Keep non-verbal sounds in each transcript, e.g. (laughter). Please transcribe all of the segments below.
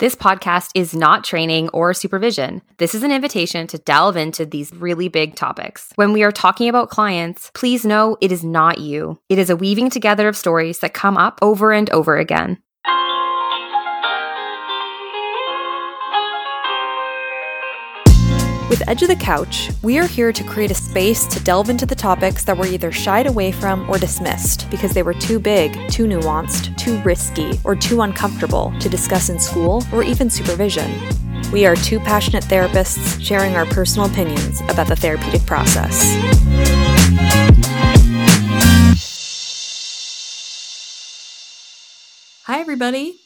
This podcast is not training or supervision. This is an invitation to delve into these really big topics. When we are talking about clients, please know it is not you. It is a weaving together of stories that come up over and over again. With Edge of the Couch, we are here to create a space to delve into the topics that were either shied away from or dismissed because they were too big, too nuanced, too risky, or too uncomfortable to discuss in school or even supervision. We are two passionate therapists sharing our personal opinions about the therapeutic process. Hi, everybody.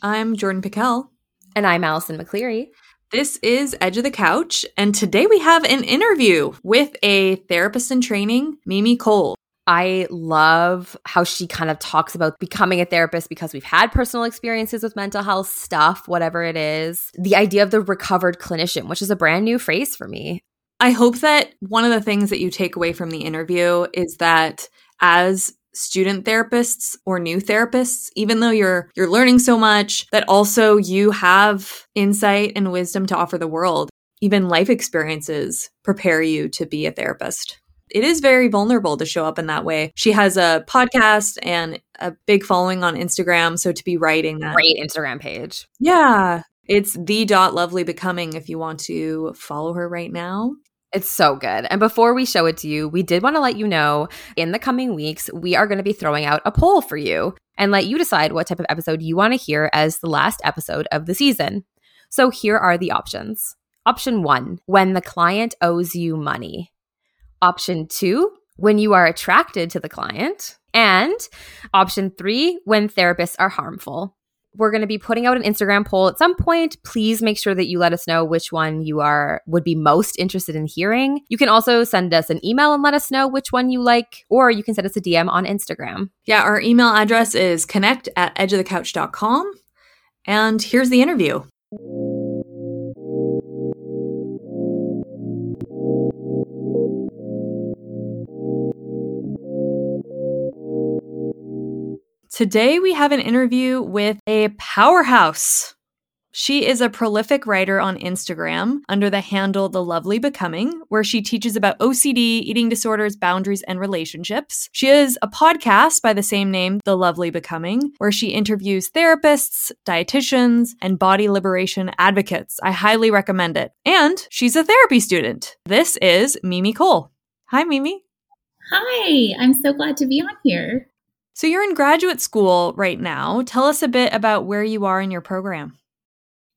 I'm Jordan Pickell. And I'm Allison McCleary. This is Edge of the Couch, and today we have an interview with a therapist in training, Mimi Cole. I love how she kind of talks about becoming a therapist because we've had personal experiences with mental health stuff, whatever it is. The idea of the recovered clinician, which is a brand new phrase for me. I hope that one of the things that you take away from the interview is that as student therapists or new therapists even though you're you're learning so much that also you have insight and wisdom to offer the world. Even life experiences prepare you to be a therapist. It is very vulnerable to show up in that way. She has a podcast and a big following on instagram so to be writing that great instagram page. Yeah. It's the dot lovely becoming if you want to follow her right now it's so good. And before we show it to you, we did want to let you know in the coming weeks, we are going to be throwing out a poll for you and let you decide what type of episode you want to hear as the last episode of the season. So here are the options. Option one, when the client owes you money. Option two, when you are attracted to the client. And option three, when therapists are harmful we're going to be putting out an Instagram poll at some point. Please make sure that you let us know which one you are would be most interested in hearing. You can also send us an email and let us know which one you like, or you can send us a DM on Instagram. Yeah, our email address is connect at edgeofthecouch.com. And here's the interview. Today, we have an interview with a powerhouse. She is a prolific writer on Instagram under the handle The Lovely Becoming, where she teaches about OCD, eating disorders, boundaries, and relationships. She has a podcast by the same name, The Lovely Becoming, where she interviews therapists, dietitians, and body liberation advocates. I highly recommend it. And she's a therapy student. This is Mimi Cole. Hi, Mimi. Hi, I'm so glad to be on here. So you're in graduate school right now. Tell us a bit about where you are in your program.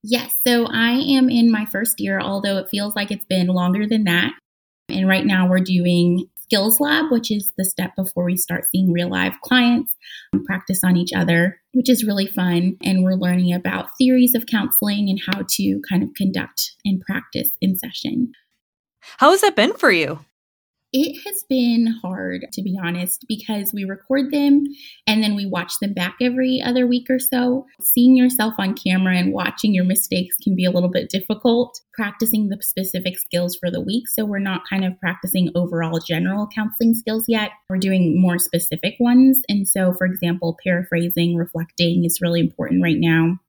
Yes, so I am in my first year, although it feels like it's been longer than that. And right now we're doing Skills Lab, which is the step before we start seeing real live clients um, practice on each other, which is really fun. And we're learning about theories of counseling and how to kind of conduct and practice in session. How has that been for you? It has been hard, to be honest, because we record them and then we watch them back every other week or so. Seeing yourself on camera and watching your mistakes can be a little bit difficult. Practicing the specific skills for the week. So we're not kind of practicing overall general counseling skills yet. We're doing more specific ones. And so, for example, paraphrasing, reflecting is really important right now.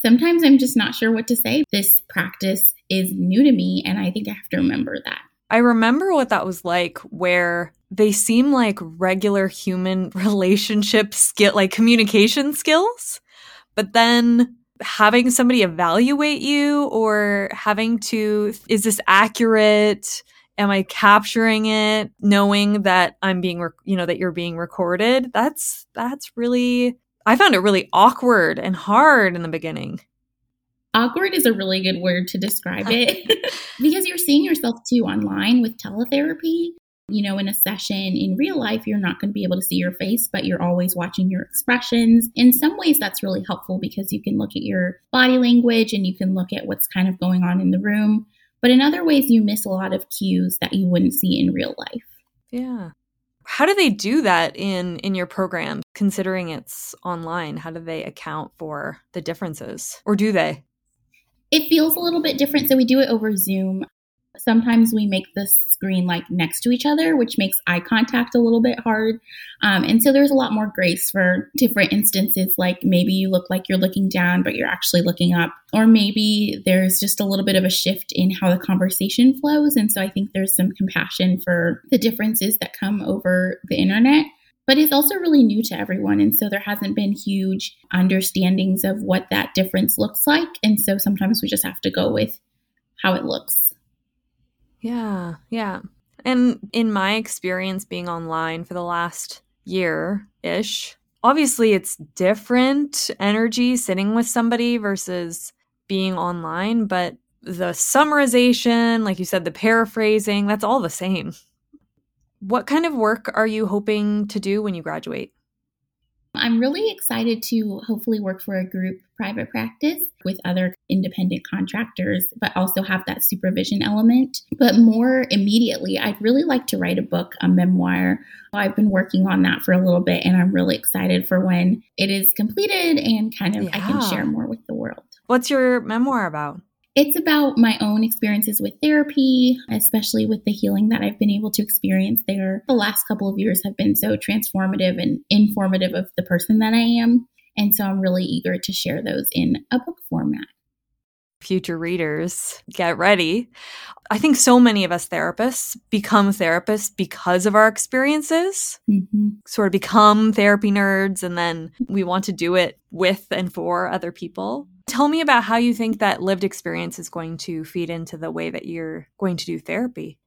Sometimes I'm just not sure what to say. This practice is new to me, and I think I have to remember that. I remember what that was like where they seem like regular human (laughs) relationship skill like communication skills but then having somebody evaluate you or having to is this accurate? Am i capturing it? knowing that i'm being rec- you know that you're being recorded. That's that's really i found it really awkward and hard in the beginning awkward is a really good word to describe (laughs) it (laughs) because you're seeing yourself too online with teletherapy. You know, in a session in real life, you're not going to be able to see your face, but you're always watching your expressions. In some ways, that's really helpful because you can look at your body language and you can look at what's kind of going on in the room. But in other ways, you miss a lot of cues that you wouldn't see in real life. Yeah. How do they do that in in your program considering it's online? How do they account for the differences? Or do they? It feels a little bit different. So we do it over Zoom. Sometimes we make the screen like next to each other, which makes eye contact a little bit hard. Um, and so there's a lot more grace for different instances, like maybe you look like you're looking down, but you're actually looking up. Or maybe there's just a little bit of a shift in how the conversation flows. And so I think there's some compassion for the differences that come over the internet but it's also really new to everyone. And so there hasn't been huge understandings of what that difference looks like. And so sometimes we just have to go with how it looks. Yeah, yeah. And in my experience being online for the last year ish, obviously it's different energy sitting with somebody versus being online, but the summarization, like you said, the paraphrasing, that's all the same. What kind of work are you hoping to do when you graduate? I'm really excited to hopefully work for a group private practice with other independent contractors, but also have that supervision element. But more immediately, I'd really like to write a book, a memoir. I've been working on that for a little bit, and I'm really excited for when it is completed and kind of yeah. I can share more with the world. What's your memoir about? It's about my own experiences with therapy, especially with the healing that I've been able to experience there. The last couple of years have been so transformative and informative of the person that I am. And so I'm really eager to share those in a book format. Future readers, get ready. I think so many of us therapists become therapists because of our experiences, mm-hmm. sort of become therapy nerds, and then we want to do it with and for other people. Tell me about how you think that lived experience is going to feed into the way that you're going to do therapy.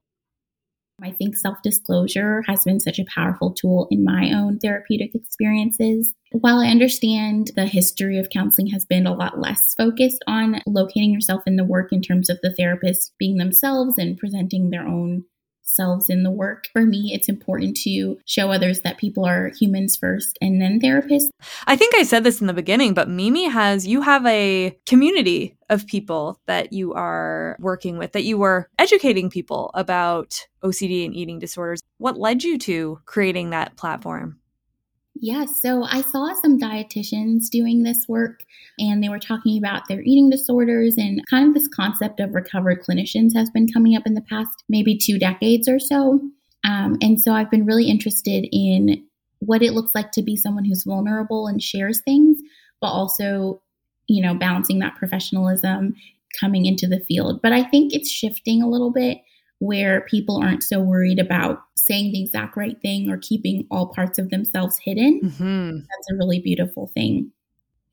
I think self disclosure has been such a powerful tool in my own therapeutic experiences. While I understand the history of counseling has been a lot less focused on locating yourself in the work in terms of the therapist being themselves and presenting their own selves in the work. For me, it's important to show others that people are humans first and then therapists. I think I said this in the beginning, but Mimi has, you have a community of people that you are working with, that you are educating people about OCD and eating disorders. What led you to creating that platform? Yes. So I saw some dietitians doing this work and they were talking about their eating disorders and kind of this concept of recovered clinicians has been coming up in the past maybe two decades or so. Um, and so I've been really interested in what it looks like to be someone who's vulnerable and shares things, but also, you know, balancing that professionalism coming into the field. But I think it's shifting a little bit where people aren't so worried about saying the exact right thing or keeping all parts of themselves hidden. Mm-hmm. That's a really beautiful thing.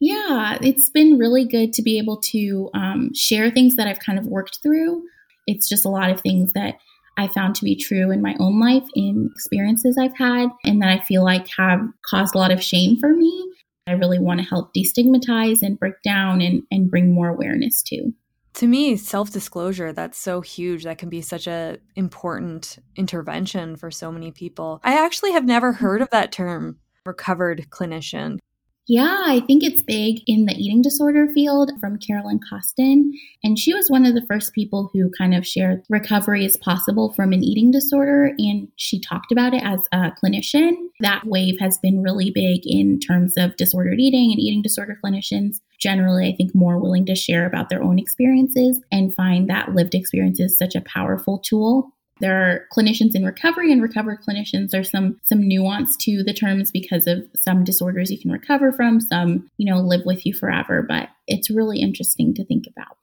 Yeah, it's been really good to be able to um, share things that I've kind of worked through. It's just a lot of things that I found to be true in my own life, in experiences I've had, and that I feel like have caused a lot of shame for me. I really want to help destigmatize and break down and, and bring more awareness to to me self-disclosure that's so huge. That can be such a important intervention for so many people. I actually have never heard of that term recovered clinician yeah, I think it's big in the eating disorder field from Carolyn Costin. And she was one of the first people who kind of shared recovery is possible from an eating disorder. And she talked about it as a clinician. That wave has been really big in terms of disordered eating and eating disorder clinicians. Generally, I think more willing to share about their own experiences and find that lived experience is such a powerful tool there are clinicians in recovery and recovered clinicians. There's some some nuance to the terms because of some disorders you can recover from, some, you know, live with you forever, but it's really interesting to think about.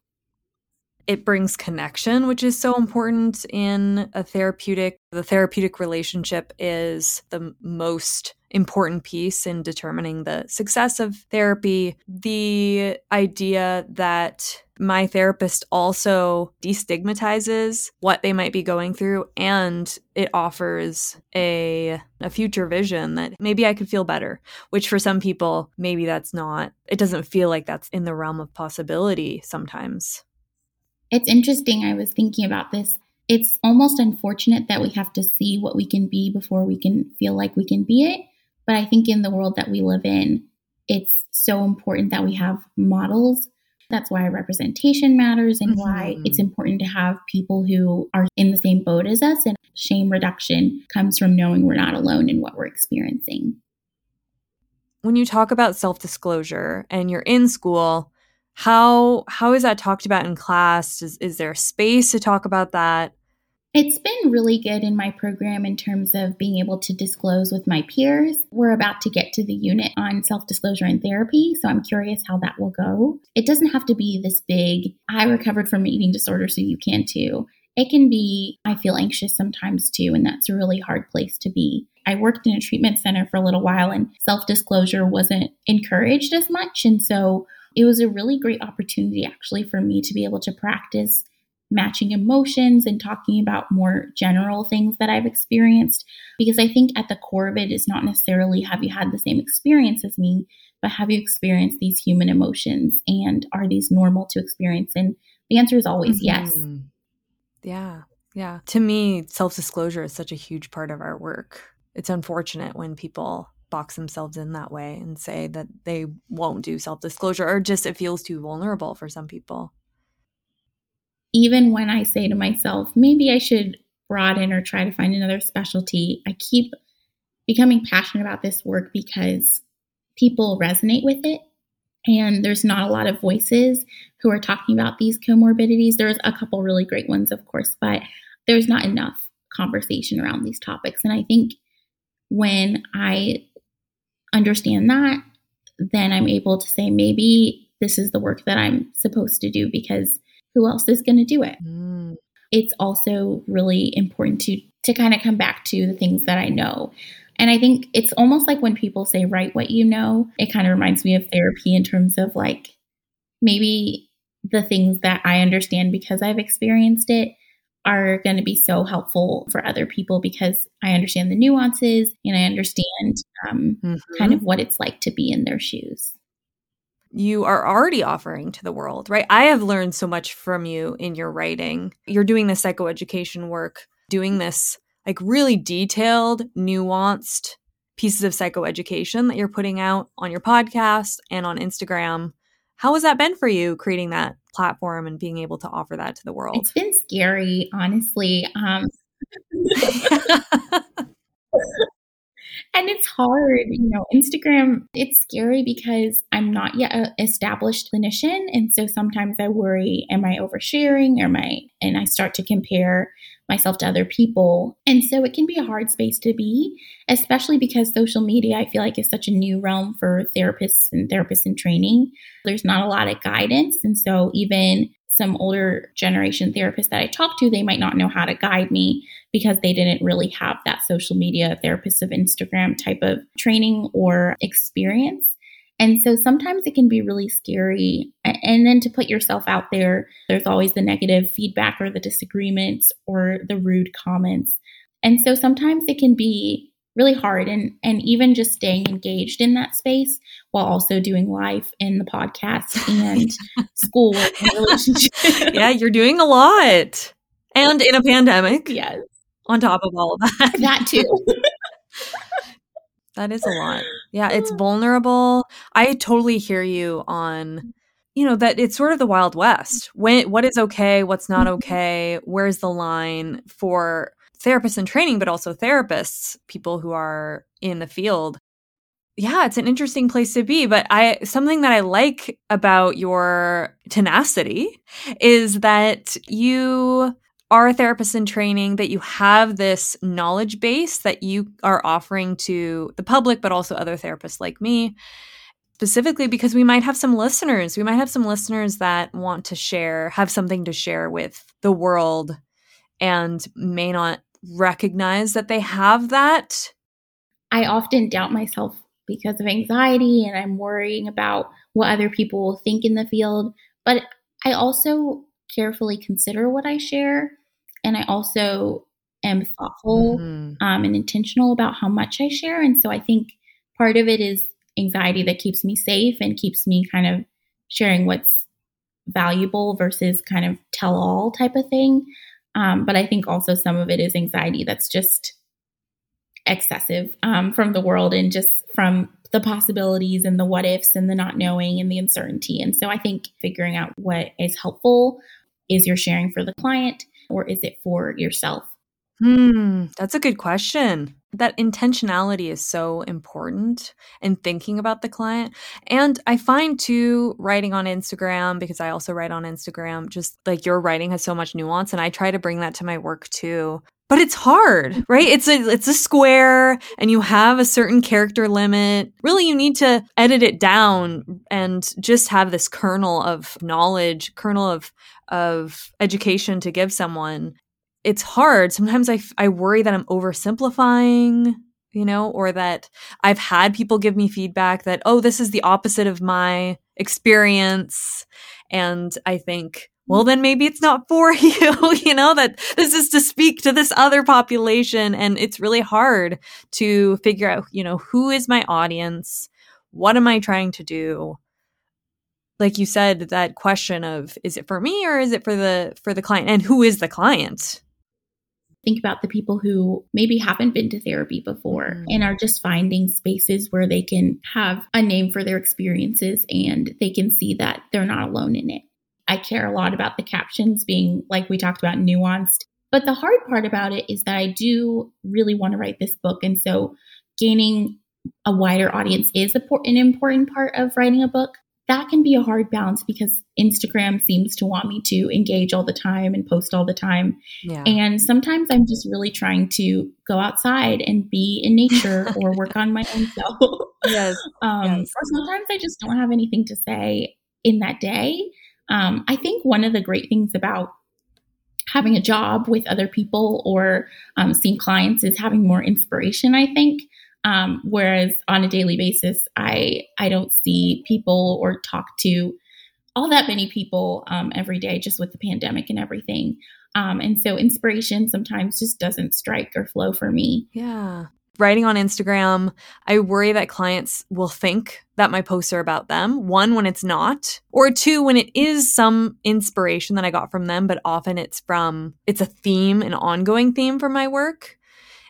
It brings connection, which is so important in a therapeutic. The therapeutic relationship is the most important piece in determining the success of therapy. The idea that my therapist also destigmatizes what they might be going through and it offers a a future vision that maybe I could feel better, which for some people maybe that's not it doesn't feel like that's in the realm of possibility sometimes. It's interesting. I was thinking about this. It's almost unfortunate that we have to see what we can be before we can feel like we can be it. But I think in the world that we live in, it's so important that we have models that's why representation matters and mm-hmm. why it's important to have people who are in the same boat as us. And shame reduction comes from knowing we're not alone in what we're experiencing. When you talk about self disclosure and you're in school, How how is that talked about in class? Is is there space to talk about that? It's been really good in my program in terms of being able to disclose with my peers. We're about to get to the unit on self disclosure and therapy, so I'm curious how that will go. It doesn't have to be this big, I recovered from eating disorder, so you can too. It can be, I feel anxious sometimes too, and that's a really hard place to be. I worked in a treatment center for a little while and self disclosure wasn't encouraged as much. And so it was a really great opportunity actually for me to be able to practice matching emotions and talking about more general things that I've experienced. Because I think at the core of it is not necessarily have you had the same experience as me, but have you experienced these human emotions and are these normal to experience? And the answer is always mm-hmm. yes. Yeah. Yeah. To me, self disclosure is such a huge part of our work. It's unfortunate when people box themselves in that way and say that they won't do self disclosure or just it feels too vulnerable for some people. Even when I say to myself, maybe I should broaden or try to find another specialty, I keep becoming passionate about this work because people resonate with it and there's not a lot of voices who are talking about these comorbidities. There's a couple really great ones, of course, but there's not enough conversation around these topics. And I think when I understand that, then I'm able to say, maybe this is the work that I'm supposed to do because who else is going to do it? Mm. It's also really important to to kind of come back to the things that I know. And I think it's almost like when people say, write what you know, it kind of reminds me of therapy in terms of like maybe the things that I understand because I've experienced it are going to be so helpful for other people because I understand the nuances and I understand um, mm-hmm. kind of what it's like to be in their shoes. You are already offering to the world, right? I have learned so much from you in your writing. You're doing this psychoeducation work, doing this like really detailed, nuanced pieces of psychoeducation that you're putting out on your podcast and on Instagram. How has that been for you creating that platform and being able to offer that to the world? It's been scary, honestly. Um, (laughs) and it's hard you know instagram it's scary because i'm not yet an established clinician and so sometimes i worry am i oversharing am i and i start to compare myself to other people. And so it can be a hard space to be, especially because social media, I feel like, is such a new realm for therapists and therapists in training. There's not a lot of guidance. And so even some older generation therapists that I talk to, they might not know how to guide me because they didn't really have that social media therapists of Instagram type of training or experience. And so sometimes it can be really scary. And then to put yourself out there, there's always the negative feedback or the disagreements or the rude comments. And so sometimes it can be really hard and and even just staying engaged in that space while also doing life in the podcast (laughs) and school and (laughs) yeah, you're doing a lot. And in a pandemic. Yes. On top of all of that. That too. (laughs) That is a lot. (laughs) Yeah, it's vulnerable. I totally hear you on you know that it's sort of the wild west. When what is okay, what's not mm-hmm. okay, where's the line for therapists in training but also therapists, people who are in the field. Yeah, it's an interesting place to be, but I something that I like about your tenacity is that you are a therapist in training, that you have this knowledge base that you are offering to the public, but also other therapists like me, specifically because we might have some listeners. We might have some listeners that want to share, have something to share with the world, and may not recognize that they have that. I often doubt myself because of anxiety and I'm worrying about what other people will think in the field. But I also carefully consider what I share. And I also am thoughtful mm-hmm. um, and intentional about how much I share. And so I think part of it is anxiety that keeps me safe and keeps me kind of sharing what's valuable versus kind of tell all type of thing. Um, but I think also some of it is anxiety that's just excessive um, from the world and just from the possibilities and the what ifs and the not knowing and the uncertainty. And so I think figuring out what is helpful is you're sharing for the client or is it for yourself? Hmm, that's a good question. that intentionality is so important in thinking about the client. And I find too, writing on Instagram, because I also write on Instagram, just like your writing has so much nuance. And I try to bring that to my work too but it's hard right? It's a it's a square and you have a certain character limit. Really you need to edit it down and just have this kernel of knowledge kernel of of education to give someone. It's hard. Sometimes i i worry that i'm oversimplifying you know or that i've had people give me feedback that oh this is the opposite of my experience. And i think well, then maybe it's not for (laughs) you, you know, that this is to speak to this other population. And it's really hard to figure out, you know, who is my audience? What am I trying to do? Like you said, that question of is it for me or is it for the for the client? And who is the client? Think about the people who maybe haven't been to therapy before mm-hmm. and are just finding spaces where they can have a name for their experiences and they can see that they're not alone in it. I care a lot about the captions being, like we talked about, nuanced. But the hard part about it is that I do really want to write this book. And so gaining a wider audience is an important part of writing a book. That can be a hard balance because Instagram seems to want me to engage all the time and post all the time. Yeah. And sometimes I'm just really trying to go outside and be in nature (laughs) or work on my own self. Yes. (laughs) um, yes. Or sometimes I just don't have anything to say in that day. Um, I think one of the great things about having a job with other people or um, seeing clients is having more inspiration. I think. Um, whereas on a daily basis, I I don't see people or talk to all that many people um, every day, just with the pandemic and everything. Um, and so inspiration sometimes just doesn't strike or flow for me. Yeah writing on Instagram, I worry that clients will think that my posts are about them. One, when it's not, or two, when it is some inspiration that I got from them, but often it's from, it's a theme, an ongoing theme for my work.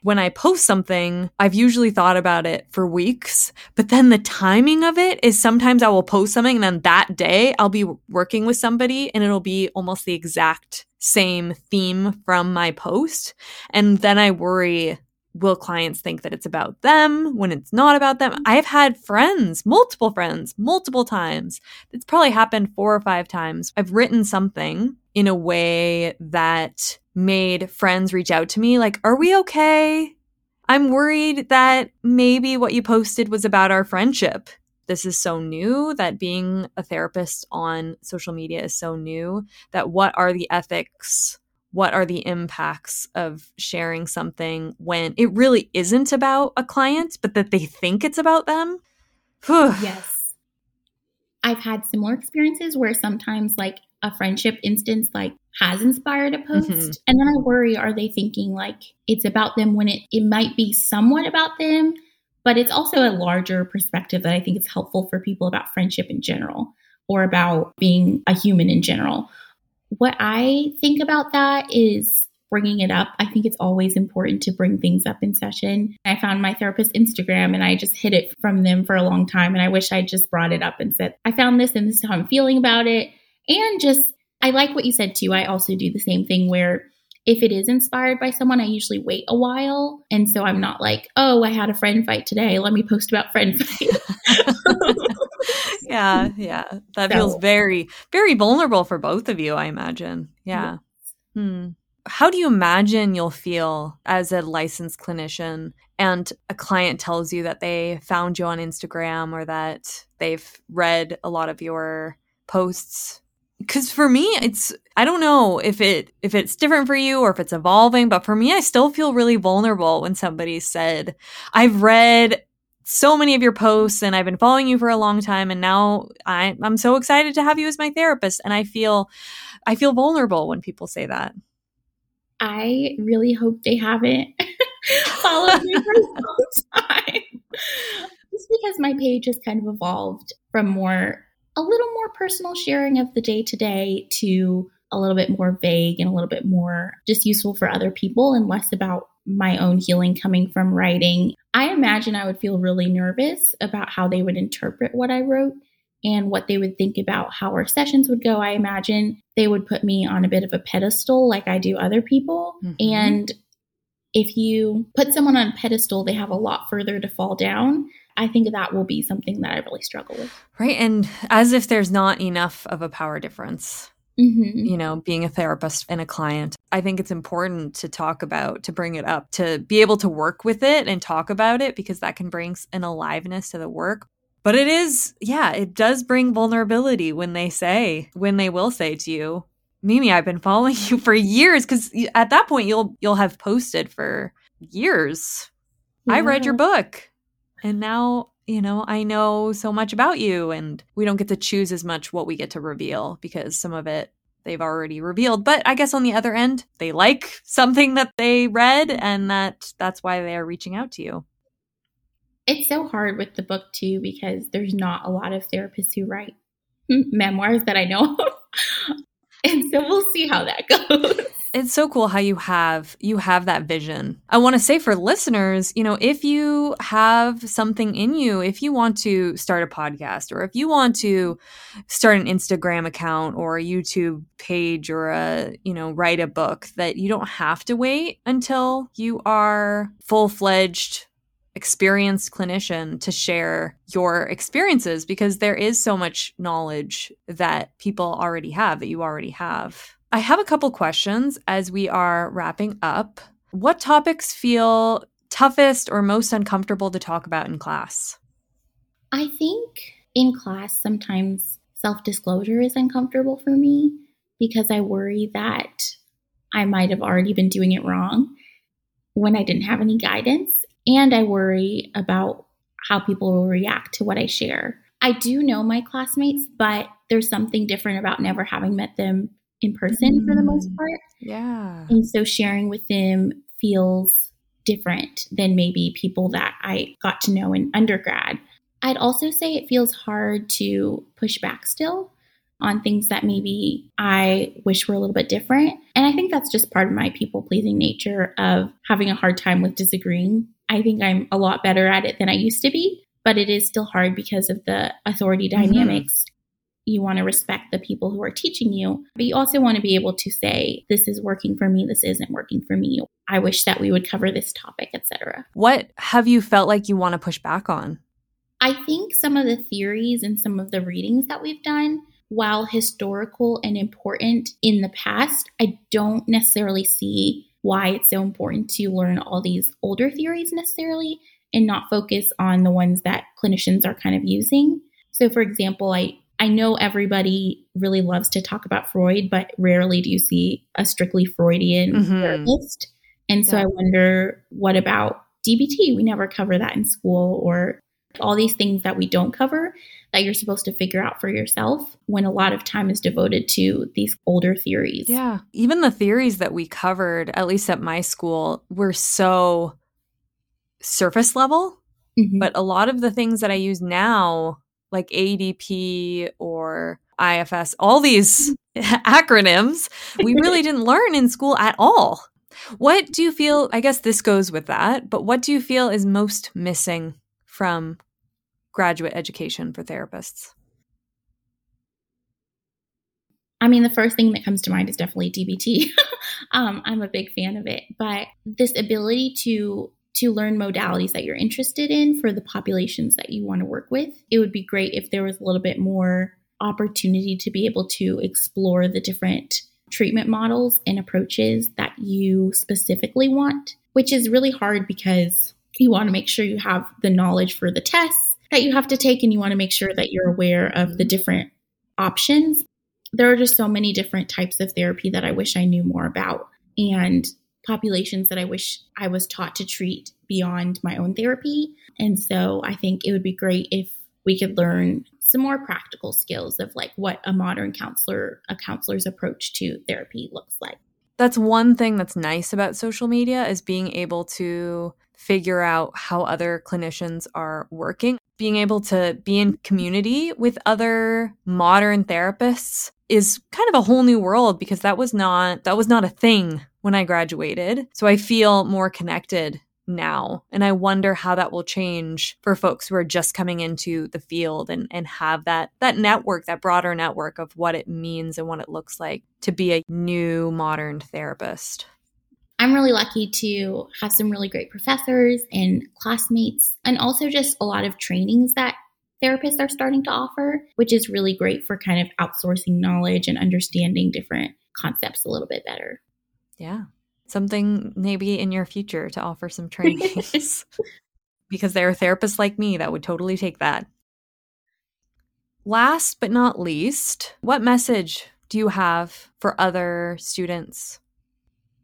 When I post something, I've usually thought about it for weeks, but then the timing of it is sometimes I will post something and then that day I'll be working with somebody and it'll be almost the exact same theme from my post. And then I worry will clients think that it's about them when it's not about them? Mm-hmm. I've had friends, multiple friends, multiple times. It's probably happened four or five times. I've written something in a way that made friends reach out to me like, Are we okay? I'm worried that maybe what you posted was about our friendship. This is so new that being a therapist on social media is so new that what are the ethics what are the impacts of sharing something when it really isn't about a client, but that they think it's about them? yes. I've had similar experiences where sometimes, like, a friendship instance, like, has inspired a post. Mm-hmm. And then I worry are they thinking like it's about them when it, it might be somewhat about them, but it's also a larger perspective that I think is helpful for people about friendship in general or about being a human in general what I think about that is bringing it up. I think it's always important to bring things up in session. I found my therapist Instagram and I just hid it from them for a long time. And I wish I just brought it up and said, I found this and this is how I'm feeling about it. And just, I like what you said too. I also do the same thing where if it is inspired by someone, I usually wait a while. And so I'm not like, oh, I had a friend fight today. Let me post about friend fight. (laughs) yeah, yeah. That so. feels very, very vulnerable for both of you, I imagine. Yeah. Hmm. How do you imagine you'll feel as a licensed clinician and a client tells you that they found you on Instagram or that they've read a lot of your posts because for me it's i don't know if it if it's different for you or if it's evolving but for me i still feel really vulnerable when somebody said i've read so many of your posts and i've been following you for a long time and now I, i'm so excited to have you as my therapist. And i feel i feel vulnerable when people say that. I really hope they haven't (laughs) followed me for some (laughs) time. Just because my page has kind of evolved from more a little more personal sharing of the day to day to a little bit more vague and a little bit more just useful for other people and less about my own healing coming from writing. I imagine I would feel really nervous about how they would interpret what I wrote and what they would think about how our sessions would go. I imagine they would put me on a bit of a pedestal like I do other people. Mm-hmm. And if you put someone on a pedestal, they have a lot further to fall down. I think that will be something that I really struggle with. Right. And as if there's not enough of a power difference. Mm-hmm. You know, being a therapist and a client, I think it's important to talk about, to bring it up, to be able to work with it and talk about it because that can bring an aliveness to the work. But it is, yeah, it does bring vulnerability when they say, when they will say to you, Mimi, I've been following (laughs) you for years because at that point you'll you'll have posted for years. Yeah. I read your book and now you know i know so much about you and we don't get to choose as much what we get to reveal because some of it they've already revealed. But i guess on the other end they like something that they read and that that's why they are reaching out to you. It's so hard with the book too because there's not a lot of therapists who write (laughs) memoirs that i know of, (laughs) and so we'll see how that (laughs) goes it's so cool how you have you have that vision. I want to say for listeners, you know, if you have something in you, if you want to start a podcast or if you want to start an Instagram account or a YouTube page or a, you know, write a book that you don't have to wait until you are full-fledged experienced clinician to share your experiences because there is so much knowledge that people already have that you already have. I have a couple questions as we are wrapping up. What topics feel toughest or most uncomfortable to talk about in class? I think in class, sometimes self disclosure is uncomfortable for me because I worry that I might have already been doing it wrong when I didn't have any guidance. And I worry about how people will react to what I share. I do know my classmates, but there's something different about never having met them in person mm. for the most mm. part. Yeah. And so sharing with them feels different than maybe people that I got to know in undergrad. I'd also say it feels hard to push back still on things that maybe I wish were a little bit different. And I think that's just part of my people pleasing nature of having a hard time with disagreeing. I think I'm a lot better at it than I used to be, but it is still hard because of the authority mm-hmm. dynamics you want to respect the people who are teaching you, but you also want to be able to say, this is working for me, this isn't working for me. I wish that we would cover this topic, etc. What have you felt like you want to push back on? I think some of the theories and some of the readings that we've done, while historical and important in the past, I don't necessarily see why it's so important to learn all these older theories necessarily and not focus on the ones that clinicians are kind of using. So, for example, I I know everybody really loves to talk about Freud, but rarely do you see a strictly Freudian mm-hmm. therapist. And so yeah. I wonder what about DBT? We never cover that in school, or all these things that we don't cover that you're supposed to figure out for yourself when a lot of time is devoted to these older theories. Yeah. Even the theories that we covered, at least at my school, were so surface level. Mm-hmm. But a lot of the things that I use now like ADP or IFS, all these (laughs) acronyms we really didn't learn in school at all. What do you feel? I guess this goes with that, but what do you feel is most missing from graduate education for therapists? I mean, the first thing that comes to mind is definitely DBT. (laughs) um, I'm a big fan of it, but this ability to to learn modalities that you're interested in for the populations that you want to work with. It would be great if there was a little bit more opportunity to be able to explore the different treatment models and approaches that you specifically want, which is really hard because you want to make sure you have the knowledge for the tests that you have to take and you want to make sure that you're aware of the different options. There are just so many different types of therapy that I wish I knew more about. And populations that I wish I was taught to treat beyond my own therapy. And so I think it would be great if we could learn some more practical skills of like what a modern counselor, a counselor's approach to therapy looks like. That's one thing that's nice about social media is being able to figure out how other clinicians are working. Being able to be in community with other modern therapists is kind of a whole new world because that was not that was not a thing when I graduated. So I feel more connected now. And I wonder how that will change for folks who are just coming into the field and, and have that that network, that broader network of what it means and what it looks like to be a new modern therapist. I'm really lucky to have some really great professors and classmates, and also just a lot of trainings that therapists are starting to offer, which is really great for kind of outsourcing knowledge and understanding different concepts a little bit better. Yeah. Something maybe in your future to offer some trainings (laughs) because there are therapists like me that would totally take that. Last but not least, what message do you have for other students?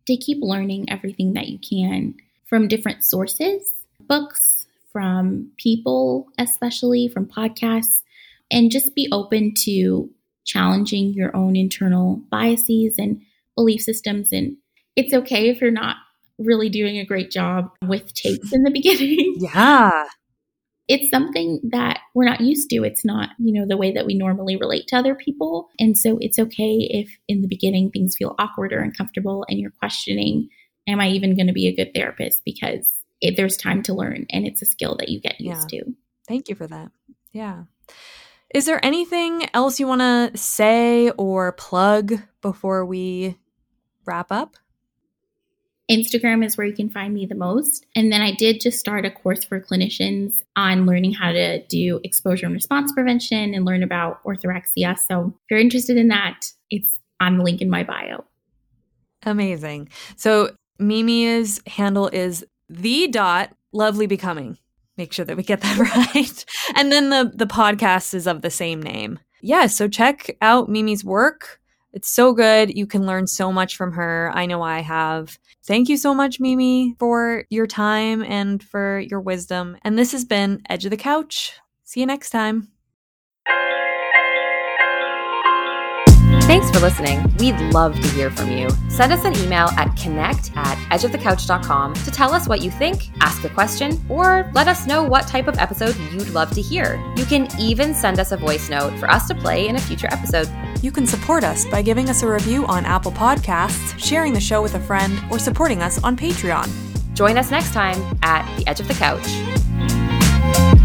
To keep learning everything that you can from different sources, books, from people, especially from podcasts, and just be open to challenging your own internal biases and belief systems. And it's okay if you're not really doing a great job with tapes in the (laughs) beginning. Yeah it's something that we're not used to. It's not, you know, the way that we normally relate to other people. And so it's okay if in the beginning things feel awkward or uncomfortable and you're questioning, am I even going to be a good therapist? Because it, there's time to learn and it's a skill that you get used yeah. to. Thank you for that. Yeah. Is there anything else you want to say or plug before we wrap up? Instagram is where you can find me the most. And then I did just start a course for clinicians on learning how to do exposure and response prevention and learn about orthorexia. So if you're interested in that, it's on the link in my bio. Amazing. So Mimi's handle is the dot lovely becoming. Make sure that we get that (laughs) right. and then the the podcast is of the same name. Yeah, so check out Mimi's work. It's so good. You can learn so much from her. I know I have. Thank you so much, Mimi, for your time and for your wisdom. And this has been Edge of the Couch. See you next time. Thanks for listening. We'd love to hear from you. Send us an email at connect at edgeofthecouch.com to tell us what you think, ask a question, or let us know what type of episode you'd love to hear. You can even send us a voice note for us to play in a future episode. You can support us by giving us a review on Apple Podcasts, sharing the show with a friend, or supporting us on Patreon. Join us next time at The Edge of the Couch.